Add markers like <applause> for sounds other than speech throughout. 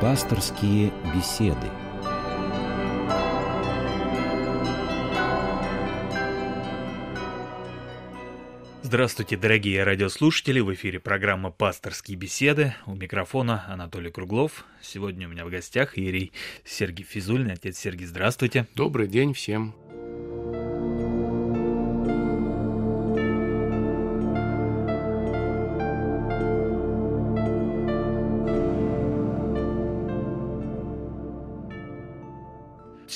Пасторские беседы. Здравствуйте, дорогие радиослушатели! В эфире программа «Пасторские беседы». У микрофона Анатолий Круглов. Сегодня у меня в гостях Ирий Сергей Физульный. Отец Сергей, здравствуйте. Добрый день всем.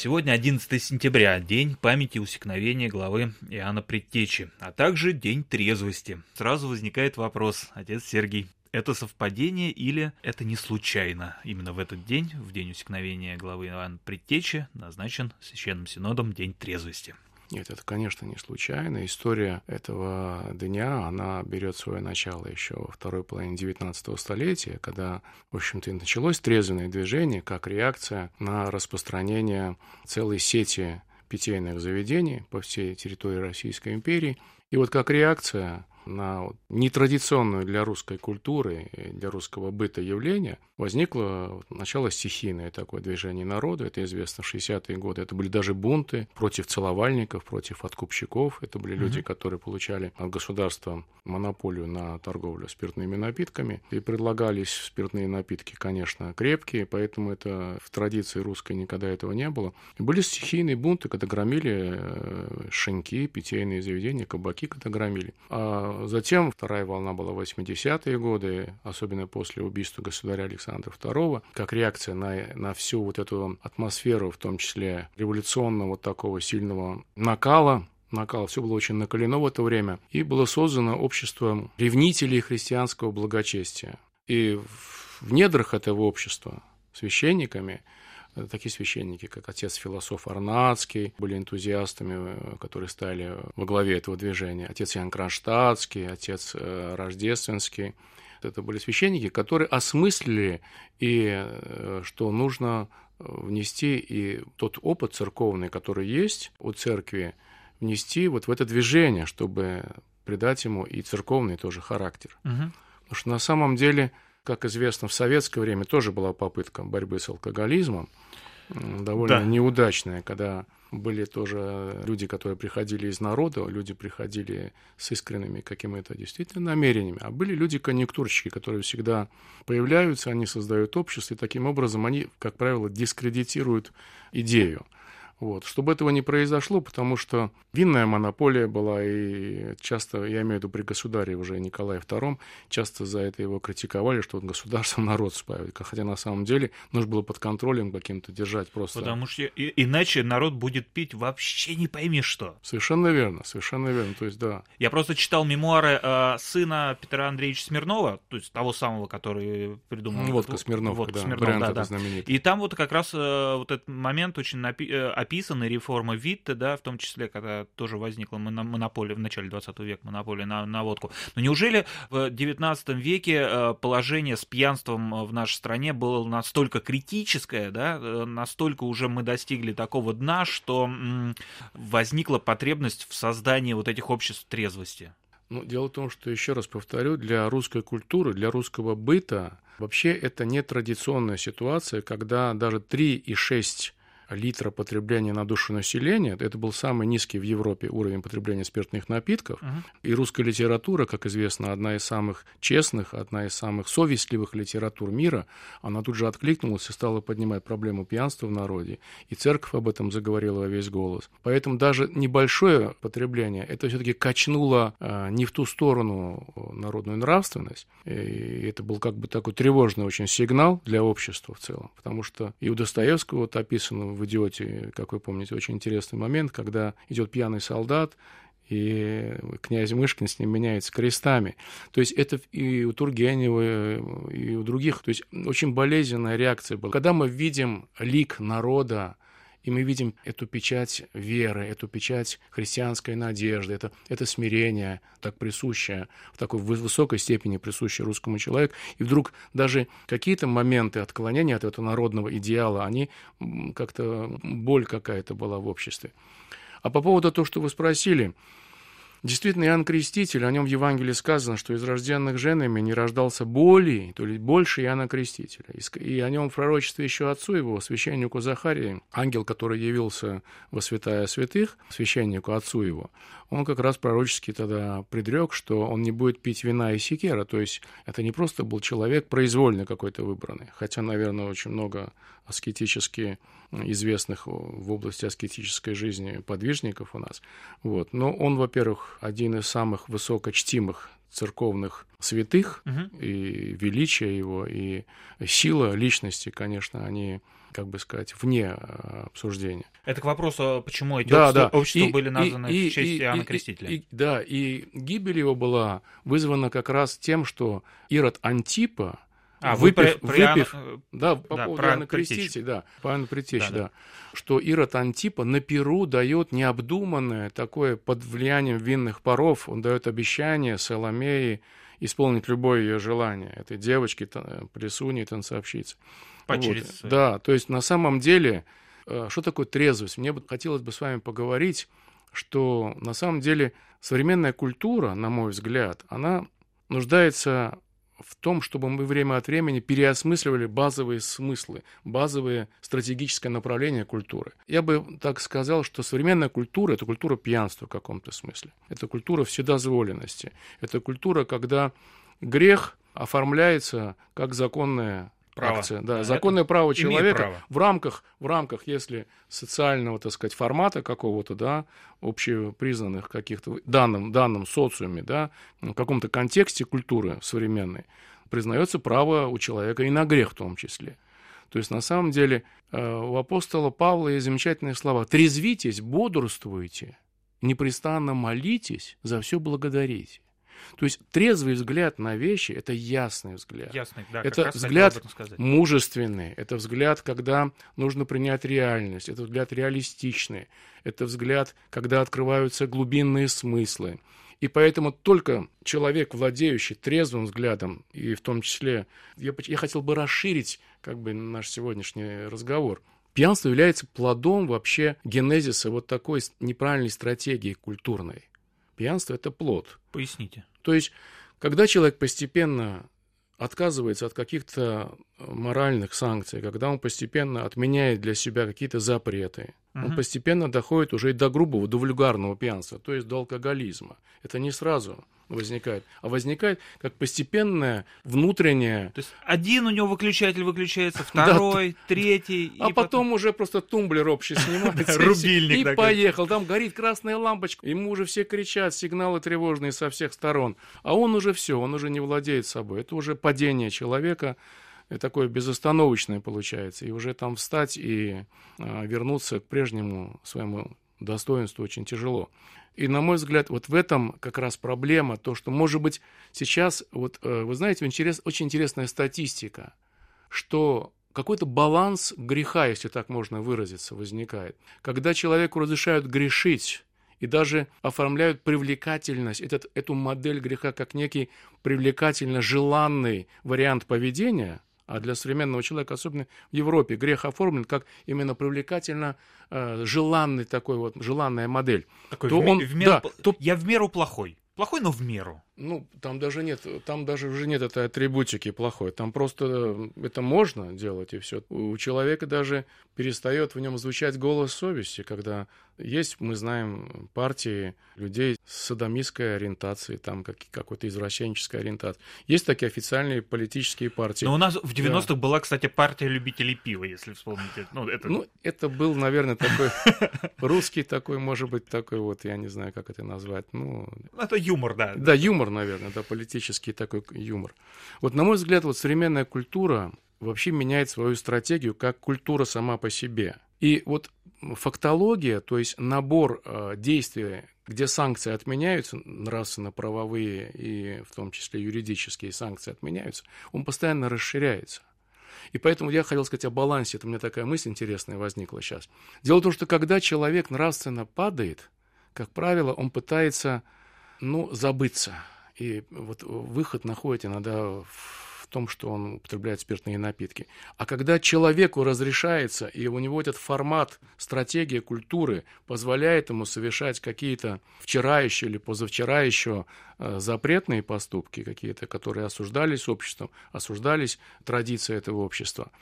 Сегодня 11 сентября, день памяти усекновения главы Иоанна Предтечи, а также день трезвости. Сразу возникает вопрос, отец Сергей, это совпадение или это не случайно? Именно в этот день, в день усекновения главы Иоанна Предтечи, назначен Священным Синодом День трезвости. Нет, это, конечно, не случайно. История этого дня, она берет свое начало еще во второй половине XIX столетия, когда, в общем-то, и началось трезвенное движение как реакция на распространение целой сети питейных заведений по всей территории Российской империи. И вот как реакция на нетрадиционную для русской культуры, для русского быта явление, возникло начало стихийное такое движение народа, это известно в 60-е годы, это были даже бунты против целовальников, против откупщиков, это были люди, которые получали от государства монополию на торговлю спиртными напитками, и предлагались спиртные напитки, конечно, крепкие, поэтому это в традиции русской никогда этого не было. И были стихийные бунты, когда громили э, шинки, питейные заведения, кабаки, когда громили. А Затем вторая волна была в 80-е годы, особенно после убийства государя Александра II, как реакция на, на всю вот эту атмосферу, в том числе революционного такого сильного накала, накал, все было очень накалено в это время, и было создано общество ревнителей христианского благочестия. И в недрах этого общества священниками такие священники, как отец философ Арнацкий, были энтузиастами, э, которые стали во главе этого движения, отец Ян Кронштадтский, отец э, Рождественский. Это были священники, которые осмыслили и э, что нужно внести и тот опыт церковный, который есть у церкви, внести вот в это движение, чтобы придать ему и церковный тоже характер. Угу. Потому что на самом деле, как известно, в советское время тоже была попытка борьбы с алкоголизмом, довольно да. неудачная, когда были тоже люди, которые приходили из народа, люди приходили с искренними какими-то действительно намерениями, а были люди-конъюнктурщики, которые всегда появляются, они создают общество, и таким образом они, как правило, дискредитируют идею. Вот. Чтобы этого не произошло, потому что винная монополия была, и часто, я имею в виду при государе уже Николае II, часто за это его критиковали, что вот государство <laughs> народ спаивает, хотя на самом деле нужно было под контролем каким-то держать просто. Потому что иначе народ будет пить вообще не пойми что. Совершенно верно, совершенно верно, то есть да. Я просто читал мемуары э, сына Петра Андреевича Смирнова, то есть того самого, который придумал... Водка Смирнов, водка да, Смирнов, да, да. И там вот как раз э, вот этот момент очень напи- э, описаны реформа Витте, да, в том числе, когда тоже возникла монополия в начале 20 века, монополия на, на водку. Но неужели в 19 веке э, положение с пьянством в нашей стране было настолько критическое, да, э, настолько уже мы достигли такого дна, что возникла потребность в создании вот этих обществ трезвости? Ну, дело в том, что, еще раз повторю, для русской культуры, для русского быта вообще это не традиционная ситуация, когда даже 3,6 литра потребления на душу населения. Это был самый низкий в Европе уровень потребления спиртных напитков. Uh-huh. И русская литература, как известно, одна из самых честных, одна из самых совестливых литератур мира, она тут же откликнулась и стала поднимать проблему пьянства в народе. И церковь об этом заговорила во весь голос. Поэтому даже небольшое потребление, это все-таки качнуло а, не в ту сторону народную нравственность. И это был как бы такой тревожный очень сигнал для общества в целом. Потому что и у Достоевского вот описано в «Идиоте», как вы помните, очень интересный момент, когда идет пьяный солдат, и князь Мышкин с ним меняется крестами. То есть это и у Тургенева, и у других. То есть очень болезненная реакция была. Когда мы видим лик народа, и мы видим эту печать веры, эту печать христианской надежды, это, это смирение, так присущее, в такой высокой степени присущее русскому человеку. И вдруг даже какие-то моменты отклонения от этого народного идеала, они как-то боль какая-то была в обществе. А по поводу того, что вы спросили, Действительно, Иоанн Креститель, о нем в Евангелии сказано, что из рожденных женами не рождался более, то есть больше Иоанна Крестителя. И о нем в пророчестве еще отцу его, священнику Захарии, ангел, который явился во святая святых, священнику отцу его, он как раз пророчески тогда предрек, что он не будет пить вина и секера, то есть это не просто был человек произвольно какой-то выбранный, хотя, наверное, очень много аскетически известных в области аскетической жизни подвижников у нас. Вот. Но он, во-первых, один из самых высокочтимых церковных святых, угу. и величие его, и сила личности, конечно, они, как бы сказать, вне а, обсуждения. Это к вопросу, почему эти да, общества, да. общества и, были названы и, в честь и, Иоанна и, Крестителя. И, и, да, и гибель его была вызвана как раз тем, что Ирод Антипа, а, выпив, про, выпив Иоанна... да, по да, поводу про Иоанна Крестителя, да, по Иоанну Предтечи, да, да. да, что Ирод Антипа на Перу дает необдуманное такое под влиянием винных паров, он дает обещание Соломеи исполнить любое ее желание, этой девочке, присуне, танцовщице. Вот. Да, то есть на самом деле, э, что такое трезвость? Мне бы хотелось бы с вами поговорить, что на самом деле современная культура, на мой взгляд, она нуждается в том, чтобы мы время от времени переосмысливали базовые смыслы, базовые стратегическое направление культуры. Я бы так сказал, что современная культура – это культура пьянства в каком-то смысле. Это культура вседозволенности. Это культура, когда грех оформляется как законная право. акция. Да, да, законное право человека право. в рамках, в рамках, если социального, так сказать, формата какого-то, да, общепризнанных каких-то данным, данным социуме, да, в каком-то контексте культуры современной, признается право у человека и на грех в том числе. То есть, на самом деле, э, у апостола Павла есть замечательные слова. «Трезвитесь, бодрствуйте, непрестанно молитесь, за все благодарите». То есть трезвый взгляд на вещи – это ясный взгляд. Ясный, да, это взгляд мужественный, это взгляд, когда нужно принять реальность, это взгляд реалистичный, это взгляд, когда открываются глубинные смыслы. И поэтому только человек, владеющий трезвым взглядом, и в том числе, я, я хотел бы расширить как бы наш сегодняшний разговор. Пьянство является плодом вообще генезиса вот такой неправильной стратегии культурной. Пьянство – это плод. Поясните. То есть, когда человек постепенно отказывается от каких-то моральных санкций, когда он постепенно отменяет для себя какие-то запреты, угу. он постепенно доходит уже и до грубого, до вульгарного пьянства, то есть до алкоголизма. Это не сразу возникает, а возникает как постепенное внутреннее... То есть один у него выключатель выключается, <laughs> второй, да, третий... А потом... потом уже просто тумблер общий снимается <laughs> Рубильник и поехал. Там горит красная лампочка, ему уже все кричат, сигналы тревожные со всех сторон. А он уже все, он уже не владеет собой. Это уже падение человека, такое безостановочное получается. И уже там встать и а, вернуться к прежнему своему достоинству очень тяжело. И, на мой взгляд, вот в этом как раз проблема, то, что, может быть, сейчас, вот э, вы знаете, интерес, очень интересная статистика, что какой-то баланс греха, если так можно выразиться, возникает. Когда человеку разрешают грешить, и даже оформляют привлекательность, этот, эту модель греха как некий привлекательно желанный вариант поведения – а для современного человека, особенно в Европе, грех оформлен как именно привлекательно э, желанный такой вот, желанная модель. Такой то в, он, в меру, да, то... Я в меру плохой. Плохой, но в меру. Ну, там даже нет, там даже уже нет этой атрибутики плохой. Там просто э, это можно делать, и все. У человека даже перестает в нем звучать голос совести, когда есть, мы знаем, партии людей с садомистской ориентацией, там как, какой-то извращенческой ориентацией. Есть такие официальные политические партии. Но у нас в 90-х да. была, кстати, партия любителей пива, если вспомните. Ну, это... ну, это был, наверное, такой русский такой, может быть, такой вот, я не знаю, как это назвать. Ну, это юмор, да. Да, юмор, наверное, да, политический такой юмор. Вот, на мой взгляд, вот современная культура вообще меняет свою стратегию как культура сама по себе. И вот фактология, то есть набор э, действий, где санкции отменяются, нравственно-правовые и в том числе юридические санкции отменяются, он постоянно расширяется. И поэтому я хотел сказать о балансе. Это у меня такая мысль интересная возникла сейчас. Дело в том, что когда человек нравственно падает, как правило, он пытается, ну, забыться. И вот выход находит иногда в том, что он употребляет спиртные напитки. А когда человеку разрешается, и у него этот формат, стратегия культуры позволяет ему совершать какие-то вчера еще или позавчера еще э, запретные поступки, какие-то, которые осуждались обществом, осуждались традиции этого общества,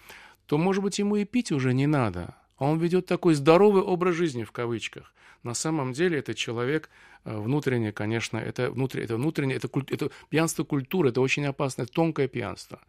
то, может быть, ему и пить уже не надо. А он ведет такой здоровый образ жизни в кавычках. На самом деле этот человек э, внутренне, конечно, это, внутренне, это внутреннее, это, это пьянство культуры, это очень опасное, тонкое пьянство.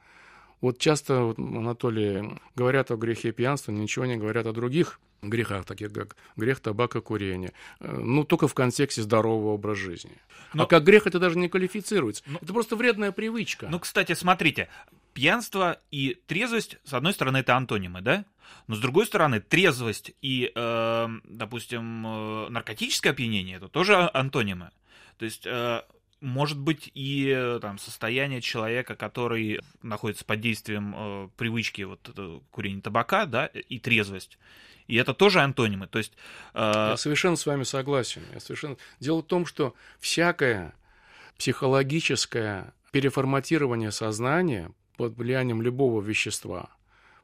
Вот часто, вот, Анатолий, говорят о грехе пьянства, ничего не говорят о других грехах, таких как грех табака, курения. Э, ну, только в контексте здорового образа жизни. Но... А как грех это даже не квалифицируется. Но... Это просто вредная привычка. Ну, кстати, смотрите, пьянство и трезвость, с одной стороны, это антонимы, да? Но с другой стороны, трезвость и, э, допустим, э, наркотическое опьянение это тоже антонимы. То есть э, может быть и э, там состояние человека, который находится под действием э, привычки вот курения табака, да, и трезвость. И это тоже антонимы. То есть, э... Я совершенно с вами согласен. Я совершенно... Дело в том, что всякое психологическое переформатирование сознания под влиянием любого вещества,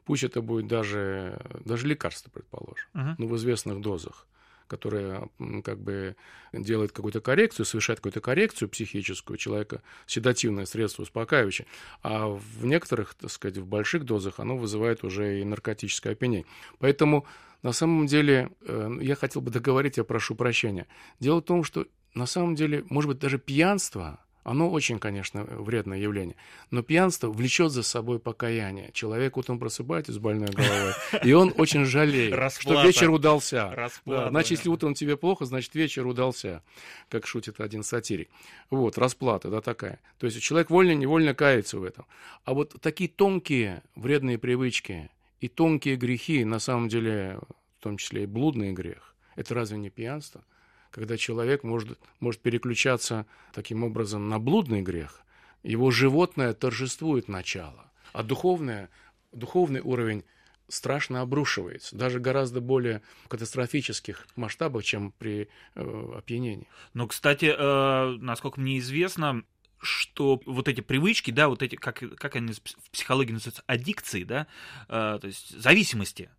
пусть это будет даже, даже лекарство, предположим, uh-huh. но в известных дозах, которое как бы делает какую-то коррекцию, совершает какую-то коррекцию психическую человека, седативное средство успокаивающее, а в некоторых, так сказать, в больших дозах оно вызывает уже и наркотическое опьянение. Поэтому на самом деле э, я хотел бы договорить, я прошу прощения. Дело в том, что на самом деле, может быть, даже пьянство – оно очень, конечно, вредное явление. Но пьянство влечет за собой покаяние. Человек утром просыпается с больной головой, и он очень жалеет, <laughs> что вечер удался. Расплата, значит, если утром тебе плохо, значит, вечер удался, как шутит один сатирик. Вот, расплата, да, такая. То есть человек вольно-невольно кается в этом. А вот такие тонкие вредные привычки и тонкие грехи, на самом деле, в том числе и блудный грех, это разве не пьянство? Когда человек может, может переключаться таким образом на блудный грех, его животное торжествует начало, а духовное, духовный уровень страшно обрушивается, даже гораздо более катастрофических масштабах, чем при э, опьянении. Ну, кстати, э, насколько мне известно, что вот эти привычки, да, вот эти, как, как они в психологии называются, аддикции, да, э, то есть зависимости,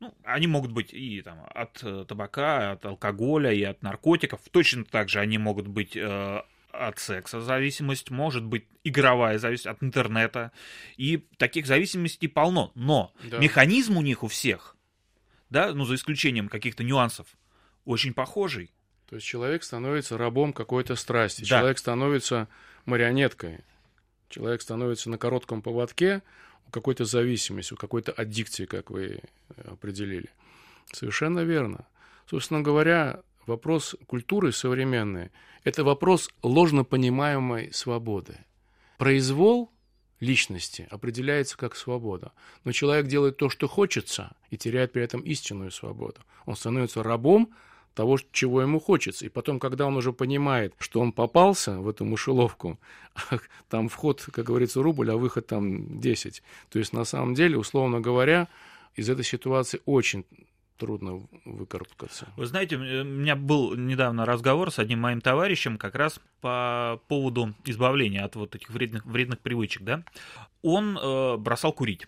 ну, они могут быть и там, от э, табака, от алкоголя, и от наркотиков. Точно так же они могут быть э, от секса зависимость, может быть игровая зависимость от интернета. И таких зависимостей полно. Но да. механизм у них у всех, да, ну, за исключением каких-то нюансов, очень похожий. То есть человек становится рабом какой-то страсти, да. человек становится марионеткой, человек становится на коротком поводке, какой-то зависимости, у какой-то аддикции, как вы э, определили. Совершенно верно. Собственно говоря, вопрос культуры современной – это вопрос ложно понимаемой свободы. Произвол личности определяется как свобода. Но человек делает то, что хочется, и теряет при этом истинную свободу. Он становится рабом того, чего ему хочется. И потом, когда он уже понимает, что он попался в эту мышеловку, <laughs> там вход, как говорится, рубль, а выход там 10. То есть, на самом деле, условно говоря, из этой ситуации очень трудно выкарабкаться. Вы знаете, у меня был недавно разговор с одним моим товарищем как раз по поводу избавления от вот этих вредных, вредных привычек, да. Он э, бросал курить.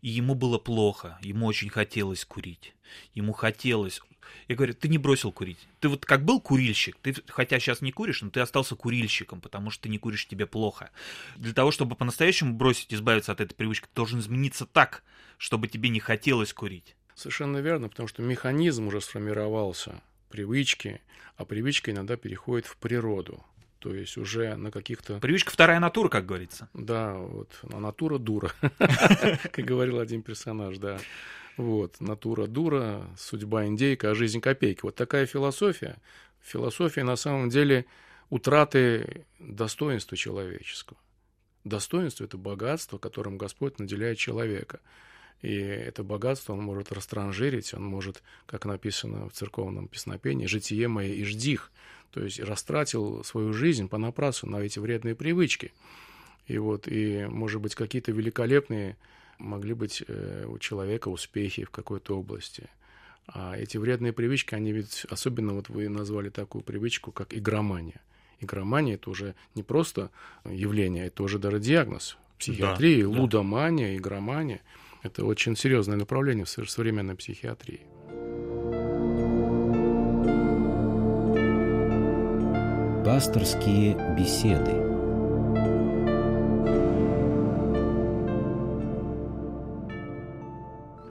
И ему было плохо, ему очень хотелось курить. Ему хотелось, я говорю, ты не бросил курить. Ты вот как был курильщик, ты хотя сейчас не куришь, но ты остался курильщиком, потому что ты не куришь, тебе плохо. Для того, чтобы по-настоящему бросить, избавиться от этой привычки, ты должен измениться так, чтобы тебе не хотелось курить. Совершенно верно, потому что механизм уже сформировался, привычки, а привычка иногда переходит в природу. То есть уже на каких-то... Привычка вторая натура, как говорится. Да, вот, а натура дура, <laughs> как говорил один персонаж, да. Вот, натура дура, судьба индейка, а жизнь копейки. Вот такая философия. Философия на самом деле утраты достоинства человеческого. Достоинство – это богатство, которым Господь наделяет человека. И это богатство он может растранжирить, он может, как написано в церковном песнопении, «житие мое и ждих», то есть растратил свою жизнь понапрасу на эти вредные привычки. И вот, и, может быть, какие-то великолепные могли быть э, у человека успехи в какой-то области. А эти вредные привычки, они ведь, особенно вот вы назвали такую привычку, как игромания. Игромания – это уже не просто явление, это уже даже диагноз психиатрии, Да, да. лудомания, игромания. Это очень серьезное направление в современной психиатрии. Пасторские беседы.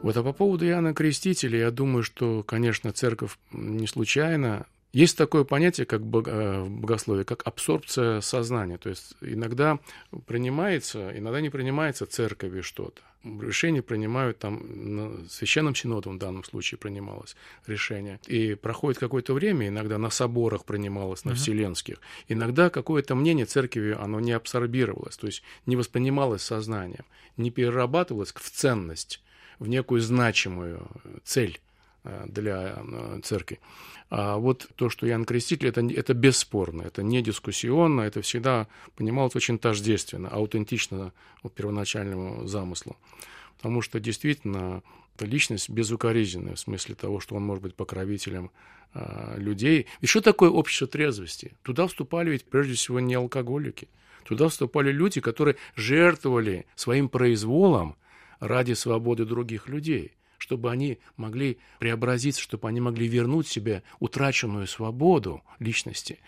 Вот, а по поводу Иоанна Крестителя, я думаю, что, конечно, церковь не случайно. Есть такое понятие, как бог- э, в богословии, как абсорбция сознания. То есть иногда принимается, иногда не принимается церковью что-то. Решение принимают там, священным синодом в данном случае принималось решение. И проходит какое-то время, иногда на соборах принималось, на Мгм. вселенских. Иногда какое-то мнение церкви, оно не абсорбировалось, то есть не воспринималось сознанием, не перерабатывалось в ценность в некую значимую цель для э, церкви. А вот то, что Иоанн Креститель, это, это бесспорно, это не дискуссионно, это всегда понималось очень тождественно, аутентично первоначальному замыслу. Потому что действительно личность безукоризненная в смысле того, что он может быть покровителем э, людей. И что такое общество трезвости? Туда вступали ведь прежде всего не алкоголики. Туда вступали люди, которые жертвовали своим произволом ради свободы других людей, чтобы они могли преобразиться, чтобы они могли вернуть себе утраченную свободу личности.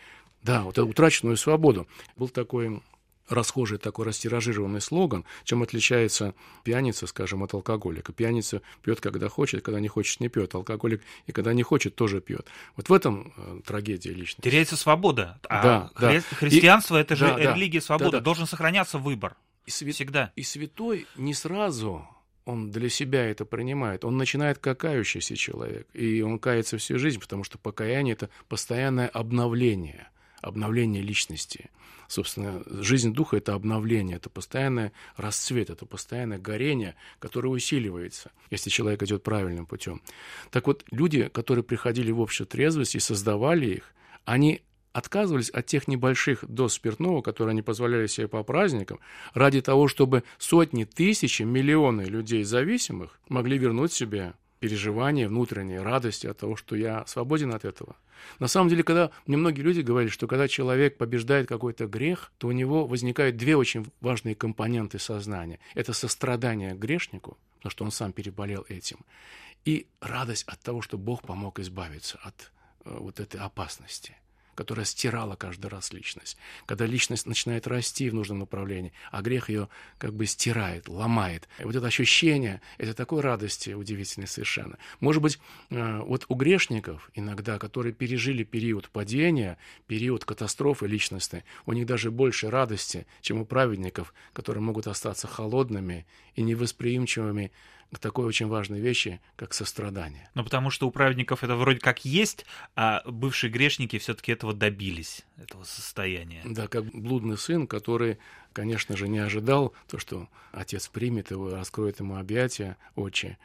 Да, вот эту утраченную свободу. Был такой расхожий такой растиражированный слоган, чем отличается пьяница, скажем, от алкоголика. Пьяница пьет, когда хочет, когда не хочет, не пьет. Алкоголик и когда не хочет, тоже пьет. Вот в этом э, трагедия личности. Теряется свобода. А Да, да. хри- христианство это же да, да. религия свободы. Да, да. Должен сохраняться выбор. И свят- Всегда. И святой не сразу он для себя это принимает. Он начинает как человек. И он кается всю жизнь, потому что покаяние – это постоянное обновление, обновление личности. Собственно, жизнь духа – это обновление, это постоянный расцвет, это постоянное горение, которое усиливается, если человек идет правильным путем. Так вот, люди, которые приходили в общество трезвости и создавали их, они отказывались от тех небольших доз спиртного, которые они позволяли себе по праздникам, ради того, чтобы сотни, тысячи, миллионы людей зависимых могли вернуть себе переживания, внутренние радости от того, что я свободен от этого. На самом деле, когда мне многие люди говорили, что когда человек побеждает какой-то грех, то у него возникают две очень важные компоненты сознания. Это сострадание к грешнику, потому что он сам переболел этим, и радость от того, что Бог помог избавиться от э, вот этой опасности которая стирала каждый раз личность. Когда личность начинает расти в нужном направлении, а грех ее как бы стирает, ломает. И вот это ощущение, это такой радости удивительной совершенно. Может быть, э, вот у грешников иногда, которые пережили период падения, период катастрофы личностной, у них даже больше радости, чем у праведников, которые могут остаться холодными и невосприимчивыми к такой очень важной вещи, как сострадание. Ну, потому что у праведников это вроде как есть, а бывшие грешники все-таки этого добились, этого состояния. Да, как блудный сын, который, конечно же, не ожидал то, что отец примет его, раскроет ему объятия отче,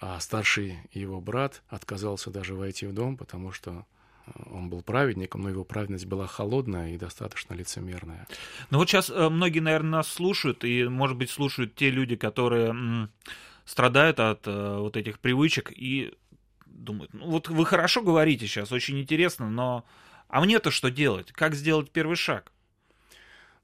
а старший его брат отказался даже войти в дом, потому что э, он был праведником, но его праведность была холодная и достаточно лицемерная. Ну вот сейчас многие, наверное, нас слушают, и, может быть, слушают те люди, которые страдают от э, вот этих привычек и думают, ну вот вы хорошо говорите сейчас, очень интересно, но а мне-то что делать? Как сделать первый шаг?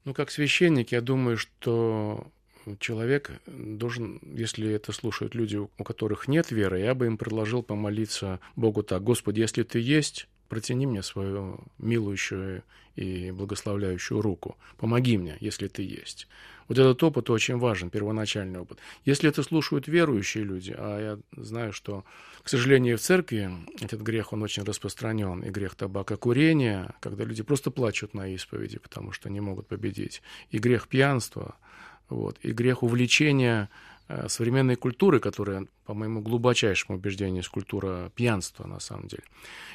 Ну, как священник, я думаю, что человек должен, если это слушают люди, у которых нет веры, я бы им предложил помолиться Богу так, Господи, если Ты есть, протяни мне свою милующую и благословляющую руку. Помоги мне, если Ты есть. Вот этот опыт очень важен, первоначальный опыт. Если это слушают верующие люди, а я знаю, что, к сожалению, в церкви этот грех, он очень распространен, и грех табакокурения, когда люди просто плачут на исповеди, потому что не могут победить, и грех пьянства, вот, и грех увлечения современной культуры, которая, по моему глубочайшему убеждению, есть культура пьянства, на самом деле.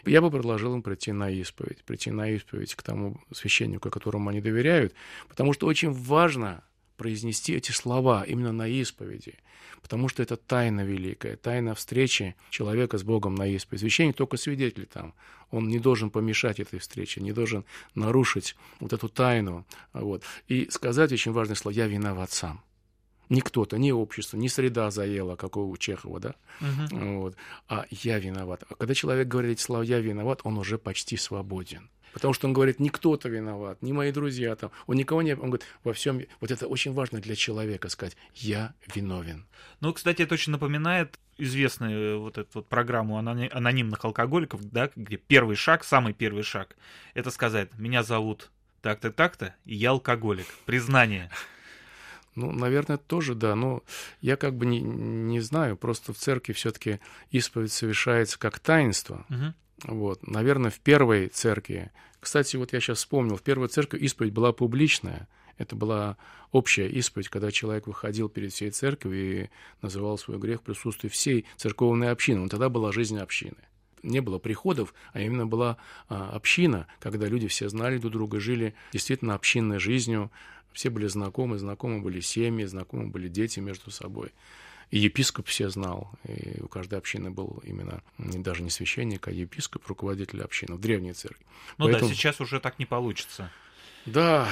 Я бы предложил им прийти на исповедь, прийти на исповедь к тому священнику, которому они доверяют, потому что очень важно произнести эти слова именно на исповеди, потому что это тайна великая, тайна встречи человека с Богом на исповеди. Священник только свидетель там, он не должен помешать этой встрече, не должен нарушить вот эту тайну. Вот. И сказать очень важное слово «я виноват сам». Не кто-то, не общество, не среда заела, как у Чехова, да, угу. вот, а я виноват. А когда человек говорит эти слова «я виноват», он уже почти свободен. Потому что он говорит, не кто-то виноват, не мои друзья там, он никого не... Он говорит, во всем... Вот это очень важно для человека сказать, я виновен. Ну, кстати, это очень напоминает известную вот эту вот программу анонимных алкоголиков, да, где первый шаг, самый первый шаг, это сказать, меня зовут так-то, так-то, и я алкоголик. Признание. Ну, наверное, тоже да. Но я как бы не, не знаю. Просто в церкви все-таки исповедь совершается как таинство. Угу. Вот. Наверное, в первой церкви, кстати, вот я сейчас вспомнил, в первой церкви исповедь была публичная. Это была общая исповедь, когда человек выходил перед всей церковью и называл свой грех в присутствии всей церковной общины. Но тогда была жизнь общины. Не было приходов, а именно была а, община, когда люди все знали друг друга, жили действительно общинной жизнью, все были знакомы, знакомы были семьи, знакомы были дети между собой. И епископ все знал, и у каждой общины был именно даже не священник, а епископ, руководитель общины в древней церкви. Ну Поэтому... да, сейчас уже так не получится. Да,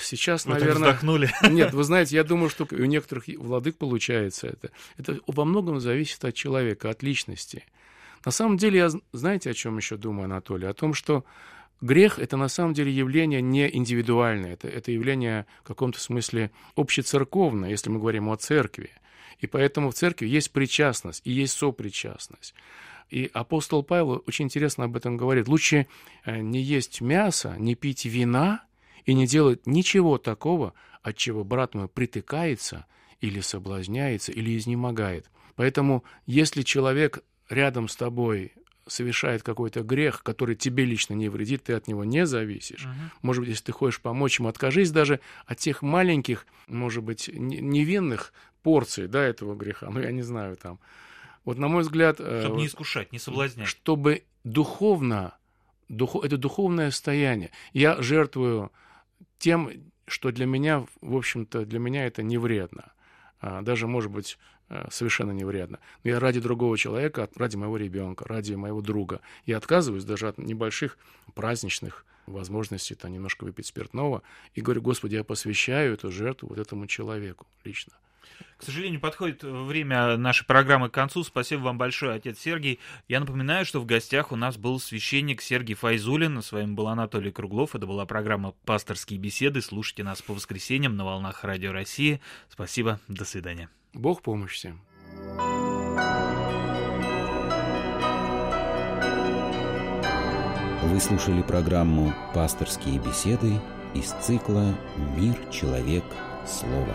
сейчас, вы наверное... вздохнули. <laughs> Нет, вы знаете, я думаю, что у некоторых владык получается это. Это во многом зависит от человека, от личности. На самом деле, я знаете, о чем еще думаю, Анатолий? О том, что грех — это на самом деле явление не индивидуальное, это, это явление в каком-то смысле общецерковное, если мы говорим о церкви. И поэтому в церкви есть причастность и есть сопричастность. И апостол Павел очень интересно об этом говорит. Лучше э, не есть мясо, не пить вина и не делать ничего такого, от чего брат мой притыкается или соблазняется, или изнемогает. Поэтому, если человек рядом с тобой совершает какой-то грех, который тебе лично не вредит, ты от него не зависишь. Uh-huh. Может быть, если ты хочешь помочь ему, откажись даже от тех маленьких, может быть, невинных порций да, этого греха. Ну, я не знаю там. Вот, на мой взгляд... Э, чтобы не искушать, не соблазнять. Чтобы духовно, духу, это духовное состояние. Я жертвую тем, что для меня, в общем-то, для меня это не вредно. А, даже, может быть, совершенно не вредно. Но я ради другого человека, ради моего ребенка, ради моего друга, я отказываюсь даже от небольших праздничных возможностей там немножко выпить спиртного и говорю, Господи, я посвящаю эту жертву вот этому человеку лично. К сожалению, подходит время нашей программы к концу. Спасибо вам большое, отец Сергей. Я напоминаю, что в гостях у нас был священник Сергей Файзулин, с вами был Анатолий Круглов. Это была программа «Пасторские беседы». Слушайте нас по воскресеньям на волнах Радио России. Спасибо, до свидания. Бог помощь всем. Вы слушали программу «Пасторские беседы» из цикла «Мир, человек, слово».